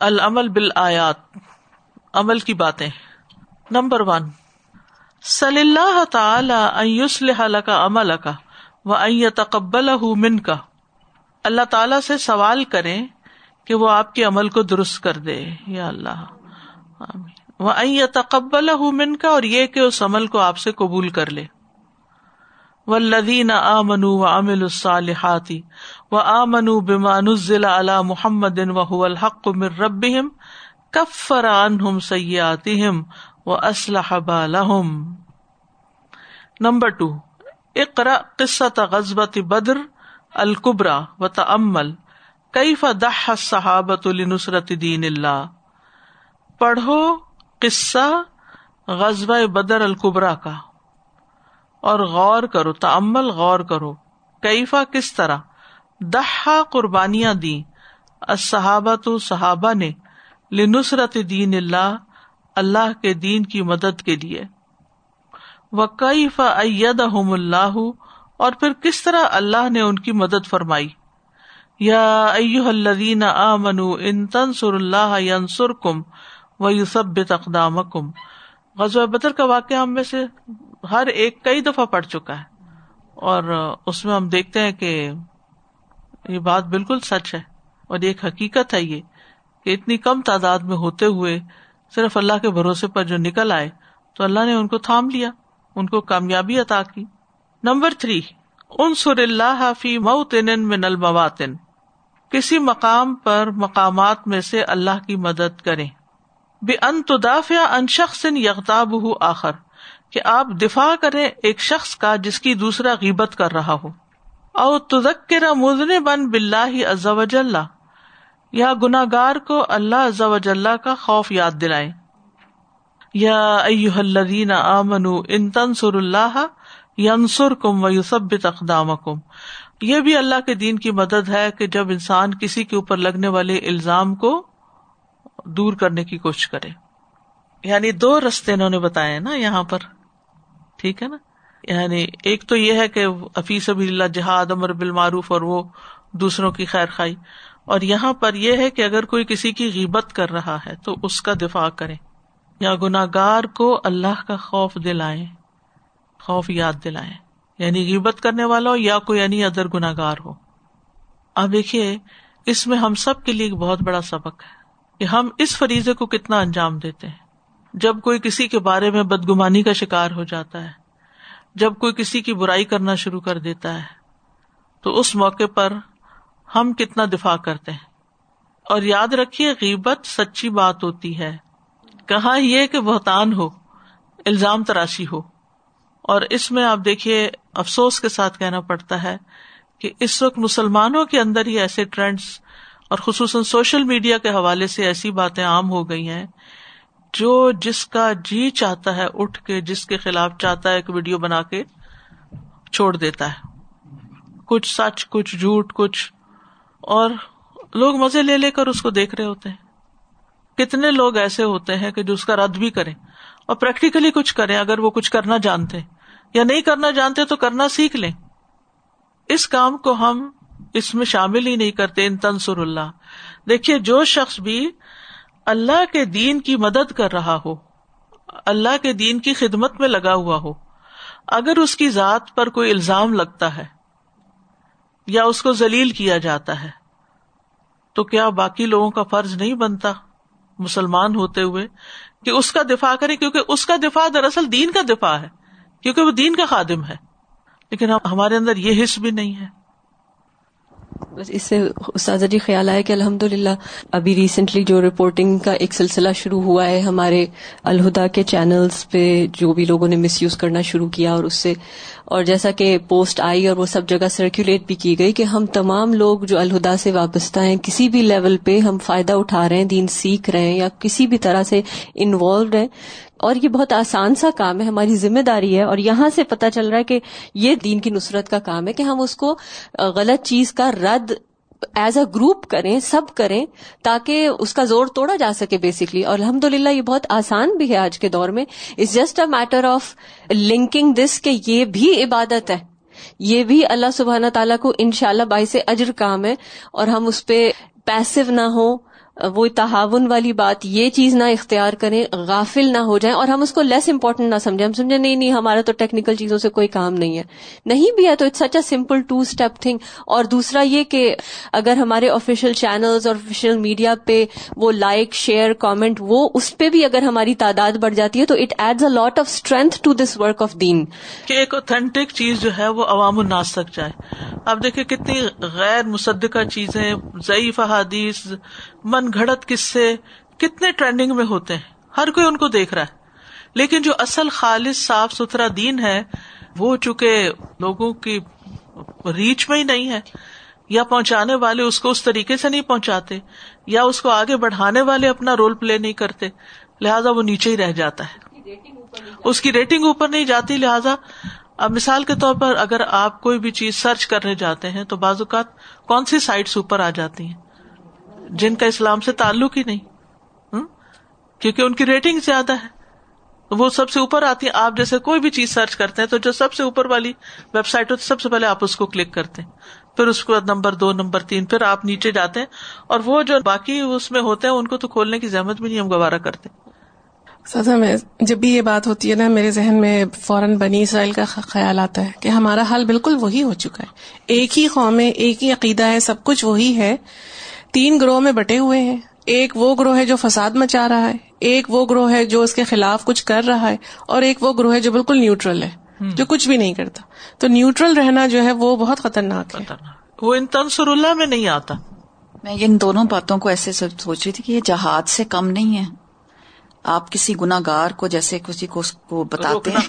العمل بال آیات عمل کی باتیں۔ نمبر ون، صلی اللہ تعالی کا عمل کا و تقبل من کا اللہ تعالی سے سوال کریں کہ وہ آپ کے عمل کو درست کر دے، یا اللہ۔ وہ تقبل من کا اور یہ کہ اس عمل کو آپ سے قبول کر لے۔ و لدین آ منو و امل الصالحاتی و محمد و الحق مر رب کفر عنہم سیاتہم و اسلح بالہم نمبر ٹو اقرا قصة غزبت بدر القبرا و تمل کئی فدح صحابت نصرت دین اللہ پڑھو قصہ غزب بدر القبرا کا۔ اور غور کرو تمل غور کرو۔ کیفا کس طرح؟ دہا قربانیاں دی صحابت صحابہ نے لنصرت دین اللہ اللہ کے دین کی مدد کے لیے۔ وہ کئی فعد اللہ، اور پھر کس طرح اللہ نے ان کی مدد فرمائی؟ یا ایو الذین آمنو ان تنصر اللہ ینصر کم و یوسب تقدام کم غزوہ بدر کا واقعہ ہم میں سے ہر ایک کئی دفعہ پڑ چکا ہے اور اس میں ہم دیکھتے ہیں کہ یہ بات بالکل سچ ہے اور ایک حقیقت ہے یہ کہ اتنی کم تعداد میں ہوتے ہوئے صرف اللہ کے بھروسے پر جو نکل آئے تو اللہ نے ان کو تھام لیا، ان کو کامیابی عطا کی۔ نمبر تھری ان سر اللہ فی موتن من المواتن کسی مقام پر مقامات میں سے اللہ کی مدد کرے بے ان تدافع ان شخص یغتاب ہو آخر، کہ آپ دفاع کریں ایک شخص کا جس کی دوسرا غیبت کر رہا ہو۔ او تذکر مزن بن بلّہ عز وجل، یا گناگار کو اللہ عز وجل کا خوف یاد دلائیں۔ یا ایوہ الذین آمنوا ان تنصر اللہ ینصرکم و اقدامکم۔ یہ بھی اللہ کے دین کی مدد ہے کہ جب انسان کسی کے اوپر لگنے والے الزام کو دور کرنے کی کوشش کرے۔ یعنی دو رستے انہوں نے بتائے نا یہاں پر۔ ٹھیک ہے نا؟ یعنی ایک تو یہ ہے کہ حفیظ ابھی اللہ جہاد، امر بالمعروف اور وہ دوسروں کی خیر خائی اور یہاں پر یہ ہے کہ اگر کوئی کسی کی غیبت کر رہا ہے تو اس کا دفاع کرے۔ یا گناگار کو اللہ کا خوف دلائے خوف یاد دلائے یعنی غیبت کرنے والا ہو یا کوئی یعنی ادر گناگار ہو۔ اب دیکھیے، اس میں ہم سب کے لیے ایک بہت بڑا سبق ہے۔ کہ ہم اس فریضے کو کتنا انجام دیتے ہیں۔ جب کوئی کسی کے بارے میں بدگمانی کا شکار ہو جاتا ہے، جب کوئی کسی کی برائی کرنا شروع کر دیتا ہے، تو اس موقع پر ہم کتنا دفاع کرتے ہیں۔ اور یاد رکھیے، غیبت سچی بات ہوتی ہے۔ کہاں یہ کہ بہتان ہو، الزام تراشی ہو۔ اور اس میں آپ دیکھیے، افسوس کے ساتھ کہنا پڑتا ہے کہ اس وقت مسلمانوں کے اندر ہی ایسے ٹرینڈس اور خصوصاً سوشل میڈیا کے حوالے سے ایسی باتیں عام ہو گئی ہیں، جو جس کا جی چاہتا ہے اٹھ کے، جس کے خلاف چاہتا ہے کہ ویڈیو بنا کے چھوڑ دیتا ہے۔ کچھ سچ، کچھ جھوٹ، کچھ اور لوگ مزے لے لے کر اس کو دیکھ رہے ہوتے ہیں۔ کتنے لوگ ایسے ہوتے ہیں کہ جو اس کا رد بھی کریں اور پریکٹیکلی کچھ کریں، اگر وہ کچھ کرنا جانتے۔ یا نہیں کرنا جانتے تو کرنا سیکھ لیں۔ اس کام کو ہم اس میں شامل ہی نہیں کرتے، ان تنسر اللہ۔ دیکھیے، جو شخص بھی اللہ کے دین کی مدد کر رہا ہو، اللہ کے دین کی خدمت میں لگا ہوا ہو، اگر اس کی ذات پر کوئی الزام لگتا ہے یا اس کو ذلیل کیا جاتا ہے، تو کیا باقی لوگوں کا فرض نہیں بنتا مسلمان ہوتے ہوئے کہ اس کا دفاع کرے کیونکہ اس کا دفاع دراصل دین کا دفاع ہے، کیونکہ وہ دین کا خادم ہے۔ لیکن ہمارے اندر یہ حص بھی نہیں ہے۔ بس اس سے استاذہ جی خیال آیا کہ الحمد للہ ابھی ریسنٹلی جو رپورٹنگ کا ایک سلسلہ شروع ہوا ہے ہمارے الہدا کے چینلز پہ جو بھی لوگوں نے مس یوز کرنا شروع کیا اور اس سے اور جیسا کہ پوسٹ آئی اور وہ سب جگہ سرکولیٹ بھی کی گئی کہ ہم تمام لوگ جو الہدا سے وابستہ ہیں، کسی بھی لیول پہ ہم فائدہ اٹھا رہے ہیں، دین سیکھ رہے ہیں یا کسی بھی طرح سے انوالوڈ ہیں اور یہ بہت آسان سا کام ہے، ہماری ذمہ داری ہے اور یہاں سے پتا چل رہا ہے کہ یہ دین کی نصرت کا کام ہے کہ ہم اس کو غلط چیز کا رد ایز اے گروپ کریں، سب کریں تاکہ اس کا زور توڑا جا سکے بیسکلی اور الحمد للہ یہ بہت آسان بھی ہے آج کے دور میں۔ It's just a matter of linking this کہ یہ بھی عبادت ہے۔ یہ بھی اللہ سبحانہ تعالیٰ کو ان شاء اللہ باعث اجر کام ہے اور ہم اس پہ پیسو نہ ہو وہ تعاون والی بات، یہ چیز نہ اختیار کریں، غافل نہ ہو جائیں، اور ہم اس کو لیس امپورٹنٹ نہ سمجھیں۔ ہم سمجھیں، نہیں نہیں، ہمارا تو ٹیکنیکل چیزوں سے کوئی کام نہیں ہے۔ نہیں بھی ہے تو it's such a simple two step thing اور دوسرا یہ کہ اگر ہمارے آفیشیل چینلز اور آفیشیل میڈیا پہ وہ لائک شیئر کامنٹ وہ اس پہ بھی اگر ہماری تعداد بڑھ جاتی ہے تو it adds a lot of strength to this work of دین کہ ایک اوتھینٹک چیز جو ہے وہ عوام الناس تک جائے۔ آپ دیکھیں کتنی غیر مصدقہ چیزیں، ضعیف حادیث من گھڑت قصے کتنے ٹرینڈنگ میں ہوتے ہیں؟ ہر کوئی ان کو دیکھ رہا ہے۔ لیکن جو اصل خالص صاف ستھرا دین ہے، وہ چونکہ لوگوں کی ریچ میں ہی نہیں ہے، یا پہنچانے والے اس کو اس طریقے سے نہیں پہنچاتے، یا اس کو آگے بڑھانے والے اپنا رول پلے نہیں کرتے، لہٰذا وہ نیچے ہی رہ جاتا ہے۔ اس کی ریٹنگ اوپر نہیں جاتی، لہٰذا اب مثال کے طور پر اگر آپ کوئی بھی چیز سرچ کرنے جاتے ہیں، تو بعض اوقات کون سی سائٹس اوپر آ جاتی ہیں؟ جن کا اسلام سے تعلق ہی نہیں کیونکہ ان کی ریٹنگ زیادہ ہے۔ وہ سب سے اوپر آتی ہے آپ جیسے کوئی بھی چیز سرچ کرتے ہیں تو جو سب سے اوپر والی ویب سائٹ ہوتی ہے سب سے پہلے آپ اس کو کلک کرتے ہیں۔ پھر اس کے بعد نمبر دو، نمبر تین، پھر آپ نیچے جاتے ہیں۔ اور وہ جو باقی اس میں ہوتے ہیں، ان کو تو کھولنے کی زحمت بھی نہیں، ہم گوارا کرتے سزا میں جب بھی یہ بات ہوتی ہے نا، میرے ذہن میں فوراً بنی اسرائیل کا خیال آتا ہے کہ ہمارا حال بالکل وہی ہو چکا ہے۔ ایک ہی قوم ہے، ایک ہی عقیدہ ہے، سب کچھ وہی ہے۔ تین گروہ میں بٹے ہوئے ہیں۔ ایک وہ گروہ ہے جو فساد مچا رہا ہے۔ ایک وہ گروہ ہے جو اس کے خلاف کچھ کر رہا ہے۔ اور ایک وہ گروہ ہے جو بالکل نیوٹرل ہے جو کچھ بھی نہیں کرتا۔ تو نیوٹرل رہنا جو ہے وہ بہت خطرناک ہے۔ وہ ان تنسر اللہ میں نہیں آتا۔ میں ان دونوں باتوں کو ایسے سوچ رہی تھی کہ یہ جہاد سے کم نہیں ہے۔ آپ کسی گناگار کو جیسے کسی کو بتاتے ہیں۔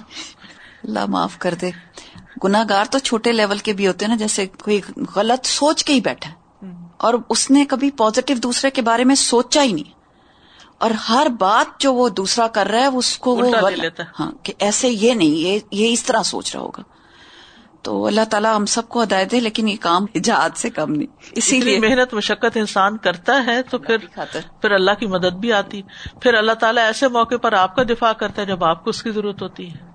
اللہ معاف کر دے۔ گناگار تو چھوٹے لیول کے بھی ہوتے ہیں نا جیسے کوئی غلط سوچ کے ہی بیٹھا اور اس نے کبھی پوزیٹو دوسرے کے بارے میں سوچا ہی نہیں۔ اور ہر بات جو وہ دوسرا کر رہا ہے اس کو وہ ہاں کہ ایسے یہ نہیں یہ اس طرح سوچ رہا ہوگا۔ تو اللہ تعالیٰ ہم سب کو ہدایت دے لیکن یہ کام جہاد سے کم نہیں۔ اسی لیے محنت مشقت انسان کرتا ہے تو پھر پھر اللہ کی مدد بھی آتی۔ پھر اللہ تعالیٰ ایسے موقع پر آپ کا دفاع کرتا ہے جب آپ کو اس کی ضرورت ہوتی ہے۔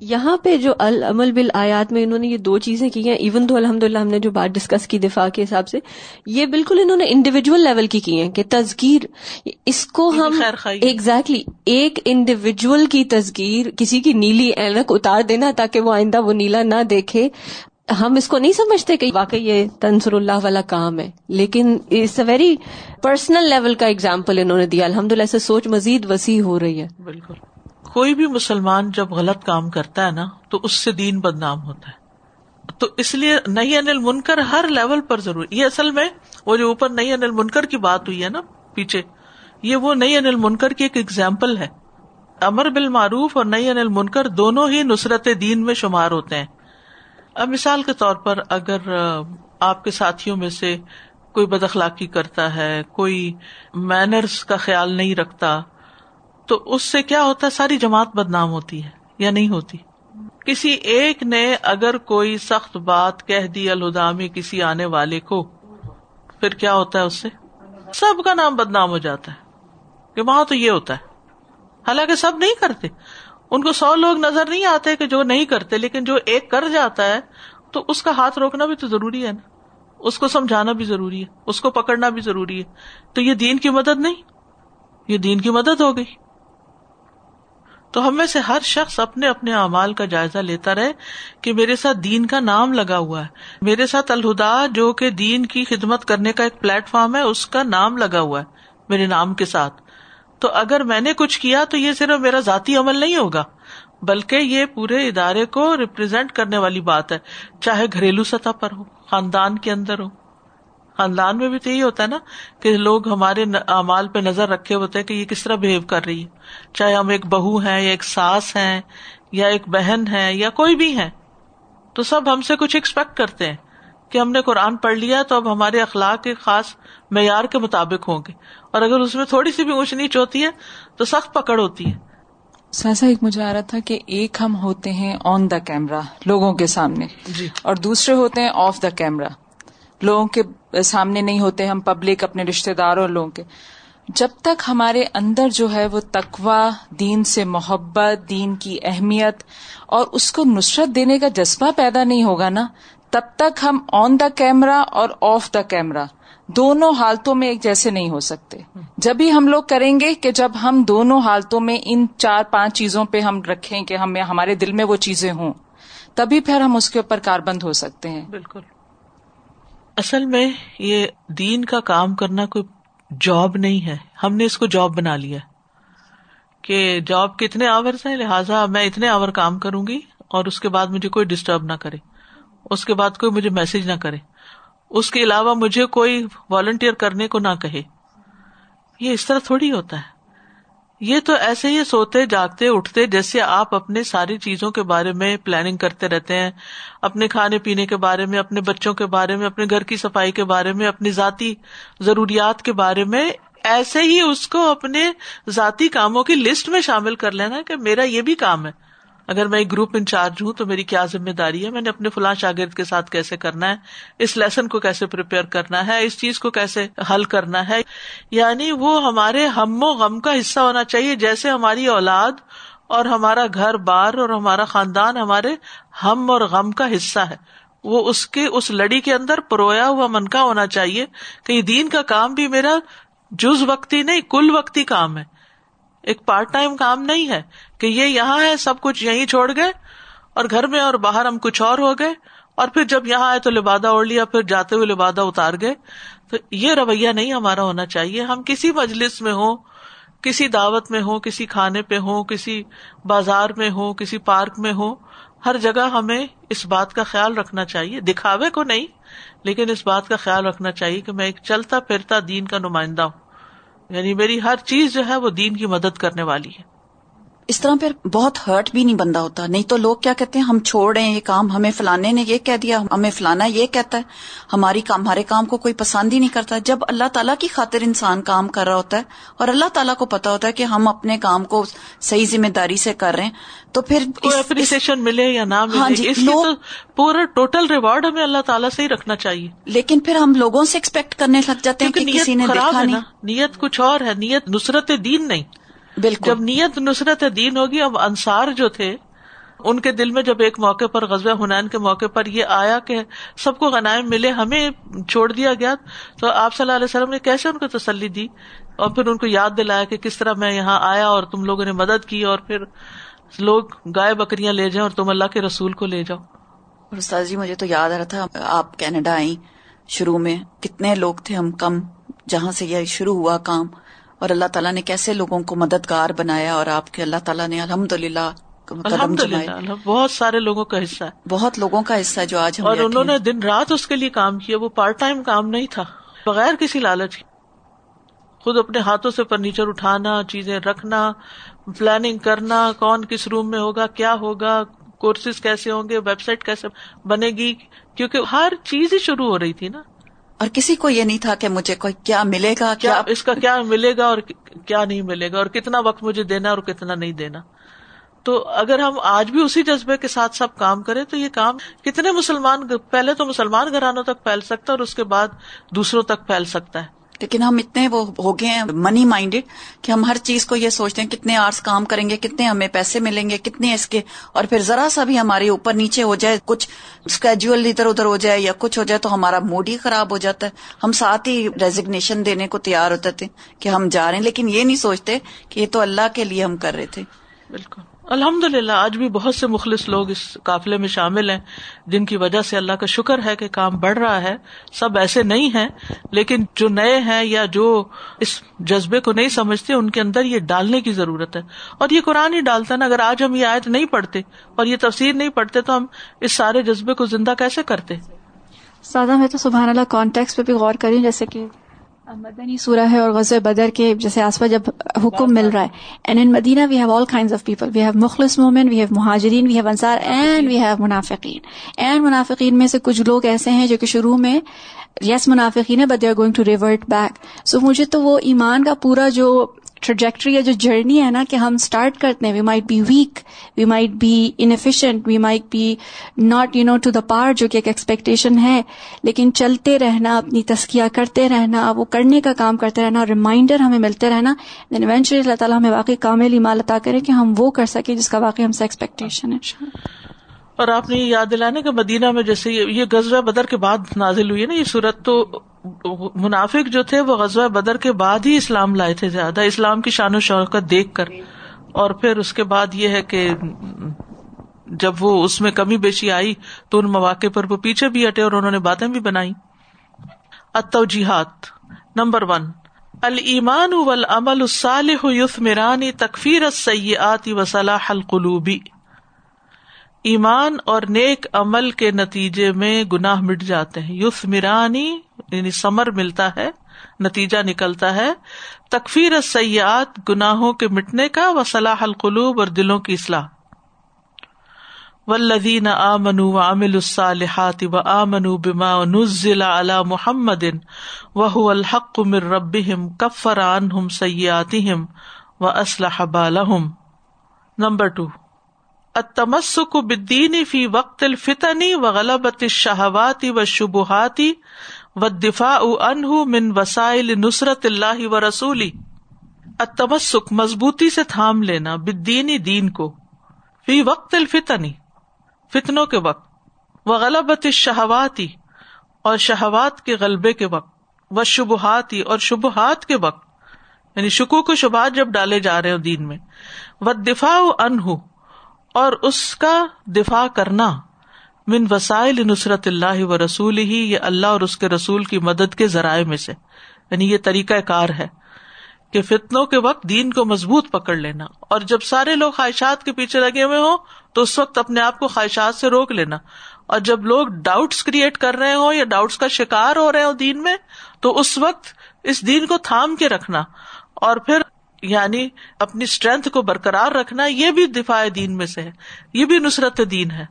یہاں پہ جو العمل بل آیات میں انہوں نے یہ دو چیزیں کی ہیں ایون تو الحمد للہ ہم نے جو بات ڈسکس کی دفاع کے حساب سے یہ بالکل انہوں نے انڈیویجل لیول کی کی ہیں کہ تذکیر اس کو ہم ایگزیکٹلی ایک انڈیویجل کی تذکیر کسی کی نیلی اینک اتار دینا تاکہ وہ آئندہ وہ نیلا نہ دیکھے ہم اس کو نہیں سمجھتے کہ واقعی یہ تنسر اللہ والا کام ہے۔ لیکن it's a very personal level کا اگزامپل انہوں نے دیا۔ الحمد للہ سے سوچ مزید وسیع ہو رہی ہے۔ بالکل۔ کوئی بھی مسلمان جب غلط کام کرتا ہے نا، تو اس سے دین بدنام ہوتا ہے۔ تو اس لیے نئی انل منکر ہر لیول پر ضروری یہ اصل میں وہ جو اوپر نئی انل منکر کی بات ہوئی ہے نا پیچھے، یہ وہ نئی انل منکر کی ایک ایگزامپل ہے۔ امر بال معروف اور نئی انل منکر دونوں ہی نصرت دین میں شمار ہوتے ہیں۔ اب مثال کے طور پر اگر آپ کے ساتھیوں میں سے کوئی بد اخلاقی کرتا ہے، کوئی مینرس کا خیال نہیں رکھتا تو اس سے کیا ہوتا ہے؟ ساری جماعت بدنام ہوتی ہے یا نہیں ہوتی؟ کسی ایک نے اگر کوئی سخت بات کہہ دی، الہدامی کسی آنے والے کو، پھر کیا ہوتا ہے اس سے؟ سب کا نام بدنام ہو جاتا ہے۔ کہ وہاں تو یہ ہوتا ہے۔ حالانکہ سب نہیں کرتے۔ ان کو سو لوگ نظر نہیں آتے کہ جو نہیں کرتے، لیکن جو ایک کر جاتا ہے، تو اس کا ہاتھ روکنا بھی تو ضروری ہے نا۔ اس کو سمجھانا بھی ضروری ہے۔ اس کو پکڑنا بھی ضروری ہے۔ تو یہ دین کی مدد نہیں۔ یہ دین کی مدد ہو گئی۔ تو ہم میں سے ہر شخص اپنے اپنے اعمال کا جائزہ لیتا رہے کہ میرے ساتھ دین کا نام لگا ہوا ہے۔ میرے ساتھ الہدا، جو کہ دین کی خدمت کرنے کا ایک پلیٹ فارم ہے، اس کا نام لگا ہوا ہے میرے نام کے ساتھ۔ تو اگر میں نے کچھ کیا تو یہ صرف میرا ذاتی عمل نہیں ہوگا، بلکہ یہ پورے ادارے کو ریپرزینٹ کرنے والی بات ہے، چاہے گھریلو سطح پر ہو، خاندان کے اندر ہو۔ خاندان میں بھی تو یہی ہوتا ہے نا کہ لوگ ہمارے اعمال پہ نظر رکھے ہوتے ہیں کہ یہ کس طرح بہیو کر رہی ہے۔ چاہے ہم ایک بہو ہیں یا ایک ساس ہیں یا ایک بہن ہے یا کوئی بھی ہے تو سب ہم سے کچھ ایکسپیکٹ کرتے ہیں کہ ہم نے قرآن پڑھ لیا تو اب ہمارے اخلاق کے خاص معیار کے مطابق ہوں گے۔ اور اگر اس میں تھوڑی سی بھی اونچ نیچ ہوتی ہے تو سخت پکڑ ہوتی ہے۔ ساسا ایک مجھے آ رہا تھا کہ ایک ہم ہوتے ہیں آن دا کیمرا لوگوں کے سامنے۔ جی۔ اور دوسرے ہوتے ہیں آف دا کیمرا لوگوں کے سامنے نہیں ہوتے، ہم پبلک اپنے رشتے داروں لوگوں کے۔ جب تک ہمارے اندر جو ہے وہ تقوا دین سے محبت، دین کی اہمیت اور اس کو نصرت دینے کا جذبہ پیدا نہیں ہوگا نا، تب تک ہم آن دا کیمرا اور آف دا کیمرا دونوں حالتوں میں ایک جیسے نہیں ہو سکتے۔ جب بھی ہم لوگ کریں گے کہ جب ہم دونوں حالتوں میں ان چار پانچ چیزوں پہ ہم رکھیں کہ ہمیں، ہمارے دل میں وہ چیزیں ہوں، تبھی پھر ہم اس کے اوپر کاربند ہو سکتے ہیں۔ بالکل۔ اصل میں یہ دین کا کام کرنا کوئی جاب نہیں ہے۔ ہم نے اس کو جاب بنا لیا۔ کہ جاب کتنے آور ہیں؟ لہٰذا میں اتنے آور کام کروں گی اور اس کے بعد مجھے کوئی ڈسٹرب نہ کرے۔ اس کے بعد کوئی مجھے میسج نہ کرے۔ اس کے علاوہ مجھے کوئی والنٹیئر کرنے کو نہ کہے۔ یہ اس طرح تھوڑی ہوتا ہے۔ یہ تو ایسے ہی سوتے، جاگتے، اٹھتے جیسے آپ اپنے ساری چیزوں کے بارے میں پلاننگ کرتے رہتے ہیں۔ اپنے کھانے پینے کے بارے میں، اپنے بچوں کے بارے میں، اپنے گھر کی صفائی کے بارے میں، اپنی ذاتی ضروریات کے بارے میں ایسے ہی اس کو اپنے ذاتی کاموں کی لسٹ میں شامل کر لینا کہ میرا یہ بھی کام ہے۔ اگر میں ایک گروپ انچارج ہوں تو میری کیا ذمہ داری ہے؟ میں نے اپنے فلاں شاگرد کے ساتھ کیسے کرنا ہے؟ اس لیسن کو کیسے پریپیئر کرنا ہے؟ اس چیز کو کیسے حل کرنا ہے؟ یعنی وہ ہمارے ہم و غم کا حصہ ہونا چاہیے، جیسے ہماری اولاد اور ہمارا گھر بار اور ہمارا خاندان ہمارے ہم اور غم کا حصہ ہے۔ وہ اس کے، اس لڑی کے اندر پرویا ہوا منکا ہونا چاہیے کہ یہ دین کا کام بھی میرا جز وقتی نہیں، کل وقتی کام ہے۔ ایک پارٹ ٹائم کام نہیں ہے کہ یہ یہاں ہے، سب کچھ یہیں چھوڑ گئے اور گھر میں اور باہر ہم کچھ اور ہو گئے اور پھر جب یہاں آئے تو لبادہ اوڑھ لیا، پھر جاتے ہوئے لبادہ اتار گئے۔ تو یہ رویہ نہیں ہمارا ہونا چاہیے۔ ہم کسی مجلس میں ہوں، کسی دعوت میں ہو کسی کھانے پہ ہو کسی بازار میں ہو کسی پارک میں ہو ہر جگہ ہمیں اس بات کا خیال رکھنا چاہیے۔ دکھاوے کو نہیں، لیکن اس بات کا خیال رکھنا چاہیے کہ میں ایک چلتا پھرتا دین کا نمائندہ ہوں۔ یعنی میری ہر چیز جو ہے وہ دین کی مدد کرنے والی ہے۔ اس طرح پھر بہت ہرٹ بھی نہیں بندہ ہوتا۔ نہیں تو لوگ کیا کہتے ہیں؟ ہم چھوڑ رہے ہیں یہ کام ہمیں فلانے نے یہ کہہ دیا ہمیں فلانا یہ کہتا ہے۔ ہماری کام ہمارے کام کو کوئی پسند ہی نہیں کرتا۔ جب اللہ تعالیٰ کی خاطر انسان کام کر رہا ہوتا ہے اور اللہ تعالیٰ کو پتا ہوتا ہے کہ ہم اپنے کام کو صحیح ذمہ داری سے کر رہے ہیں تو پھر اپریسیشن ملے یا نہ ملے ہاں جی تو پورا ٹوٹل ریوارڈ ہمیں اللہ تعالیٰ سے ہی رکھنا چاہیے۔ لیکن پھر ہم لوگوں سے ایکسپیکٹ کرنے لگ جاتے ہیں کہ کسی نے دیکھا نہیں۔ نیت کچھ اور ہے نیت نصرت دین نہیں۔ بالکل۔ جب نیت نصرت دین ہوگی اب انصار جو تھے ان کے دل میں جب ایک موقع پر غزب حنین کے موقع پر یہ آیا کہ سب کو غنائم ملے ہمیں چھوڑ دیا گیا تو آپ صلی اللہ علیہ وسلم نے کیسے ان کو تسلی دی؟ اور پھر ان کو یاد دلایا کہ کس طرح میں یہاں آیا اور تم لوگوں نے مدد کی اور پھر لوگ گائے بکریاں لے جائیں اور تم اللہ کے رسول کو لے جاؤ۔ استاد جی مجھے تو یاد آ رہا تھا آپ کینیڈا آئی شروع میں کتنے لوگ تھے ہم کم جہاں سے یہ شروع ہوا کام۔ اور اللہ تعالیٰ نے کیسے لوگوں کو مددگار بنایا اور آپ کے اللہ تعالیٰ نے الحمد للہ بہت سارے لوگوں کا حصہ ہے۔ بہت لوگوں کا حصہ جو آج اور انہوں نے دن رات اس کے لیے کام کیا وہ پارٹ ٹائم کام نہیں تھا بغیر کسی لالچ خود اپنے ہاتھوں سے فرنیچر اٹھانا چیزیں رکھنا پلاننگ کرنا کون کس روم میں ہوگا کیا ہوگا کورسز کیسے ہوں گے ویب سائٹ کیسے بنے گی کیونکہ ہر چیز ہی شروع ہو رہی تھی نا۔ اور کسی کو یہ نہیں تھا کہ مجھے کوئی کیا ملے گا کیا اس کا کیا ملے گا اور کیا نہیں ملے گا اور کتنا وقت مجھے دینا اور کتنا نہیں دینا۔ تو اگر ہم آج بھی اسی جذبے کے ساتھ سب کام کریں تو یہ کام کتنے مسلمان پہلے تو مسلمان گھرانوں تک پھیل سکتا ہے اور اس کے بعد دوسروں تک پھیل سکتا ہے۔ لیکن ہم اتنے وہ ہو گئے ہیں منی مائنڈیڈ کہ ہم ہر چیز کو یہ سوچتے ہیں کتنے آرس کام کریں گے، کتنے ہمیں پیسے ملیں گے، کتنے اس کے، اور پھر ذرا سا بھی ہمارے اوپر نیچے ہو جائے، کچھ اسکیجل ادھر ادھر ہو جائے یا کچھ ہو جائے تو ہمارا موڈ ہی خراب ہو جاتا ہے۔ ہم ساتھ ہی ریزیگنیشن دینے کو تیار ہوتے تھے کہ ہم جا رہے ہیں، لیکن یہ نہیں سوچتے کہ یہ تو اللہ کے لیے ہم کر رہے تھے۔ بالکل۔ الحمد للہ آج بھی بہت سے مخلص لوگ اس قافلے میں شامل ہیں، جن کی وجہ سے اللہ کا شکر ہے کہ کام بڑھ رہا ہے۔ سب ایسے نہیں ہیں، لیکن جو نئے ہیں یا جو اس جذبے کو نہیں سمجھتے، ان کے اندر یہ ڈالنے کی ضرورت ہے۔ اور یہ قرآن ہی ڈالتا نا، اگر آج ہم یہ آیت نہیں پڑھتے اور یہ تفسیر نہیں پڑھتے، تو ہم اس سارے جذبے کو زندہ کیسے کرتے؟ سادہ میں تو سبحان اللہ کانٹیکس پہ بھی غور کری جیسے کہ مدنی سورہ ہے اور غزہ بدر کے جیسے آس پاس جب حکم مل رہا ہے. And in Medina we have all kind of people we have مخلص مومن وی ہیو مہاجرین وی ہیو انصار اینڈ وی ہیو منافقین. اینڈ منافقین میں سے کچھ لوگ ایسے ہیں جو کہ شروع میں یس منافقین ہے but they are going to revert back so مجھے تو وہ ایمان کا پورا جو ٹریجیکٹری یا جو جرنی ہے نا کہ ہم اسٹارٹ کرتے ہیں we might be weak we might be inefficient we might be not you know to the par جو کہ ایک ایکسپیکٹیشن ہے، لیکن چلتے رہنا، اپنی تسکیہ کرتے رہنا، وہ کرنے کا کام کرتے رہنا اور ریمائنڈر ہمیں ملتے رہنا دین ایونچولی اللہ تعالیٰ ہمیں واقعی کامل ایمال عطا کرے کہ ہم وہ کر سکیں جس کا واقعی ہم سے ایکسپیکٹیشن ہے۔ اور آپ نے یہ یاد دلانے کہ مدینہ میں جیسے یہ غزوہ بدر کے بعد نازل ہوئی ہے نا یہ صورت، تو منافق جو تھے وہ غزوہ بدر کے بعد ہی اسلام لائے تھے زیادہ۔ اسلام کی شان و شوقت دیکھ کر۔ اور پھر اس کے بعد یہ ہے کہ جب وہ اس میں کمی بیشی آئی تو ان مواقع پر وہ پیچھے بھی ہٹے اور انہوں نے باتیں بھی بنائی۔ اتوجیحات نمبر ون۔ المان ول امل الصالح یوف میرانی تکفیر سیاتی و صلاح القلوبی ایمان اور نیک عمل کے نتیجے میں گناہ مٹ جاتے ہیں۔ یوف میرانی یعنی سمر ملتا ہے، نتیجہ نکلتا ہے۔ تکفیر سیاحت گناہوں کے مٹنے کا و صلاح القلوب اور دلوں کی اصلاح۔ ولدین آ منو و عامل الصالحات و آ منو بما نزل علی محمد و الحق مر رب کفر عنہم سیاتہم و اسلح بالہم نمبر ٹو التمسک بالدین فی وقت الفتنی و غلبت الشہواتی و شبہاتی و دفاع عنہ من وسائل نصرت اللہ و رسولی۔ التمسک مضبوطی سے تھام لینا بدینی دین کو۔ فی وقت الفتنی، فتنوں کے وقت۔ وہ غلبت شہواتی اور شہوات کے غلبے کے وقت۔ وہ شبہاتی اور شبہات کے وقت۔ یعنی شکو کو شبہات جب ڈالے جا رہے ہو دین میں۔ وہ دفاع انہ اور اس کا دفاع کرنا من وسائل نصرت اللہ و رسول ہی یہ اللہ اور اس کے رسول کی مدد کے ذرائع میں سے۔ یعنی یہ طریقہ کار ہے کہ فتنوں کے وقت دین کو مضبوط پکڑ لینا۔ اور جب سارے لوگ خواہشات کے پیچھے لگے ہوئے ہوں، تو اس وقت اپنے آپ کو خواہشات سے روک لینا۔ اور جب لوگ ڈاؤٹس کریٹ کر رہے ہوں یا ڈاؤٹس کا شکار ہو رہے ہوں دین میں، تو اس وقت اس دین کو تھام کے رکھنا۔ اور پھر یعنی اپنی اسٹرینتھ کو برقرار رکھنا، یہ بھی دفاع دین میں سے ہے، یہ بھی نصرت دین ہے۔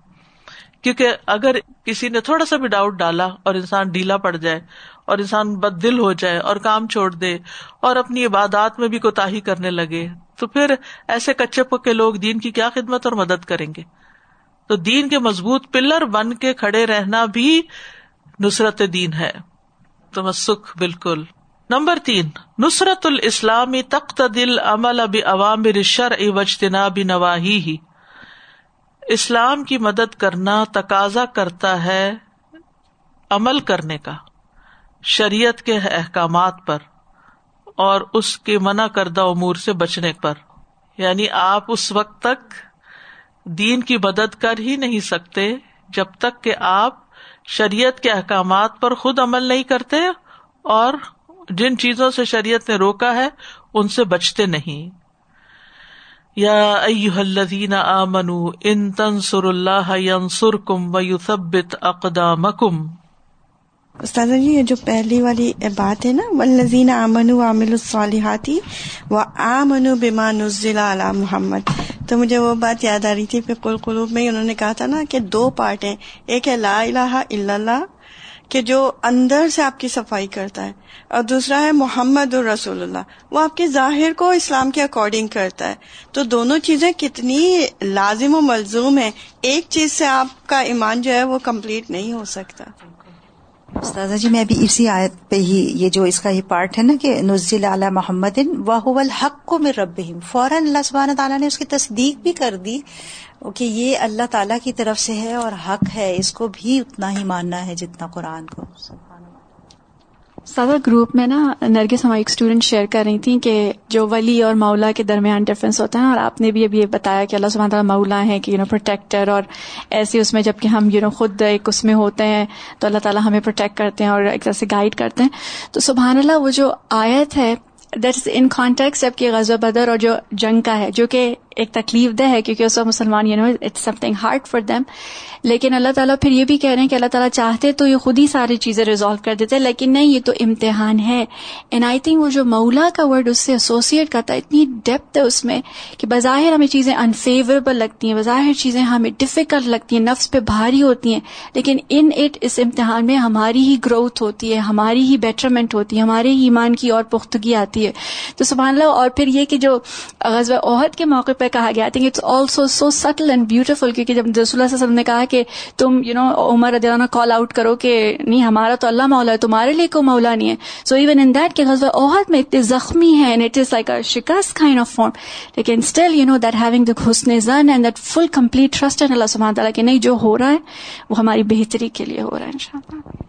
کیونکہ اگر کسی نے تھوڑا سا بھی ڈاؤٹ ڈالا اور انسان ڈھیلا پڑ جائے، اور انسان بد دل ہو جائے اور کام چھوڑ دے، اور اپنی عبادات میں بھی کوتا کرنے لگے، تو پھر ایسے کچے پکے لوگ دین کی کیا خدمت اور مدد کریں گے؟ تو دین کے مضبوط پلر بن کے کھڑے رہنا بھی نصرت دین ہے۔ تو سکھ بالکل۔ نمبر تین، نصرت الاسلامی تخت دل عمل اب عوام رشر وجتنا بھی نواہی ہی اسلام کی مدد کرنا تقاضا کرتا ہے عمل کرنے کا، شریعت کے احکامات پر اور اس کے منع کردہ امور سے بچنے پر۔ یعنی آپ اس وقت تک دین کی مدد کر ہی نہیں سکتے جب تک کہ آپ شریعت کے احکامات پر خود عمل نہیں کرتے اور جن چیزوں سے شریعت نے روکا ہے، ان سے بچتے نہیں۔ یا الذین آمنوا ان تنصر اللہ ینصرکم ویثبت اقدامکم۔ استاذہ جی یہ جو پہلی والی بات ہے نا ولزین امن عامل الصالحاتی و آمن بما نزل علی محمد۔ تو مجھے وہ بات یاد آ رہی تھی، پھر قلوب میں انہوں نے کہا تھا نا کہ دو پارٹ ہیں۔ ایک ہے لا الہ الا اللہ کہ جو اندر سے آپ کی صفائی کرتا ہے اور دوسرا ہے محمد الرسول اللہ، وہ آپ کے ظاہر کو اسلام کے اکارڈنگ کرتا ہے۔ تو دونوں چیزیں کتنی لازم و ملزوم ہیں، ایک چیز سے آپ کا ایمان جو ہے وہ کمپلیٹ نہیں ہو سکتا۔ استاذہ جی میں ابھی اسی آیت پہ ہی یہ جو اس کا یہ پارٹ ہے نا کہ نزل علی محمد واہ الحق کو میں رب فوراً اللہ سبحانہ تعالیٰ نے اس کی تصدیق بھی کر دی کہ یہ اللہ تعالیٰ کی طرف سے ہے اور حق ہے، اس کو بھی اتنا ہی ماننا ہے جتنا قرآن کو۔ سادہ گروپ میں نا نرگس ہماری ایک اسٹوڈینٹ شیئر کر رہی تھی کہ جو ولی اور مولا کے درمیان ڈفرینس ہوتا ہے اور آپ نے بھی ابھی یہ بتایا کہ اللہ سبحانہ تعالیٰ مولا ہے کہ یو نو پروٹیکٹر اور ایسے اس میں جبکہ ہم یو نو خود ایک اس میں ہوتے ہیں تو اللہ تعالیٰ ہمیں پروٹیکٹ کرتے ہیں اور ایک طرح سے گائڈ کرتے ہیں۔ تو سبحان اللہ، وہ جو آیت ہے دیٹ از ان کانٹیکٹ جبکہ غزہ بدر اور جو جنگ کا ہے، جو کہ ایک تکلیف دہ ہے کیونکہ اس وقت مسلمان you know it's something hard for them لیکن اللہ تعالیٰ پھر یہ بھی کہہ رہے ہیں کہ اللہ تعالیٰ چاہتے تو یہ خود ہی ساری چیزیں ریزالو کر دیتے لیکن نہیں، یہ تو امتحان ہے. اینڈ آئی تھنک وہ جو مولا کا ورڈ اس سے ایسوسیٹ کرتا ہے، اتنی ڈیپتھ ہے اس میں کہ بظاہر ہمیں چیزیں انفیوریبل لگتی ہیں، بظاہر چیزیں ہمیں ڈفیکلٹ لگتی ہیں، نفس پہ بھاری ہوتی ہیں. لیکن ان اٹ اس امتحان میں ہماری ہی گروتھ ہوتی ہے، ہماری ہی بیٹرمنٹ ہوتی ہے، ہمارے ہی ایمان کی اور پختگی آتی ہے. تو سبحان اللہ، اور پھر یہ کہ جو غزوہ عہد کے موقع پہ کہا گیا۔ I think it's also so subtle and beautiful کیونکہ جب رسول اللہ وسلم نے کہا کہ تم یو نو عمر رضی اللہ عنہ کال آؤٹ کرو کہ نہیں، ہمارا تو اللہ مولا ہے، تمہارے لیے کوئی مولا نہیں ہے۔ سو ایون ان دیٹ کہ غزوہ عہد میں اتنے زخمی ہیں اینڈ اٹ از لائک شکست کائنڈ آف فارم لیکن still you know that having the حسن زن and that full complete trust and اللہ سبحانہ تعالیٰ کہ نہیں، جو ہو رہا ہے، وہ ہماری بہتری کے لیے ہو رہا ہے ان شاء اللہ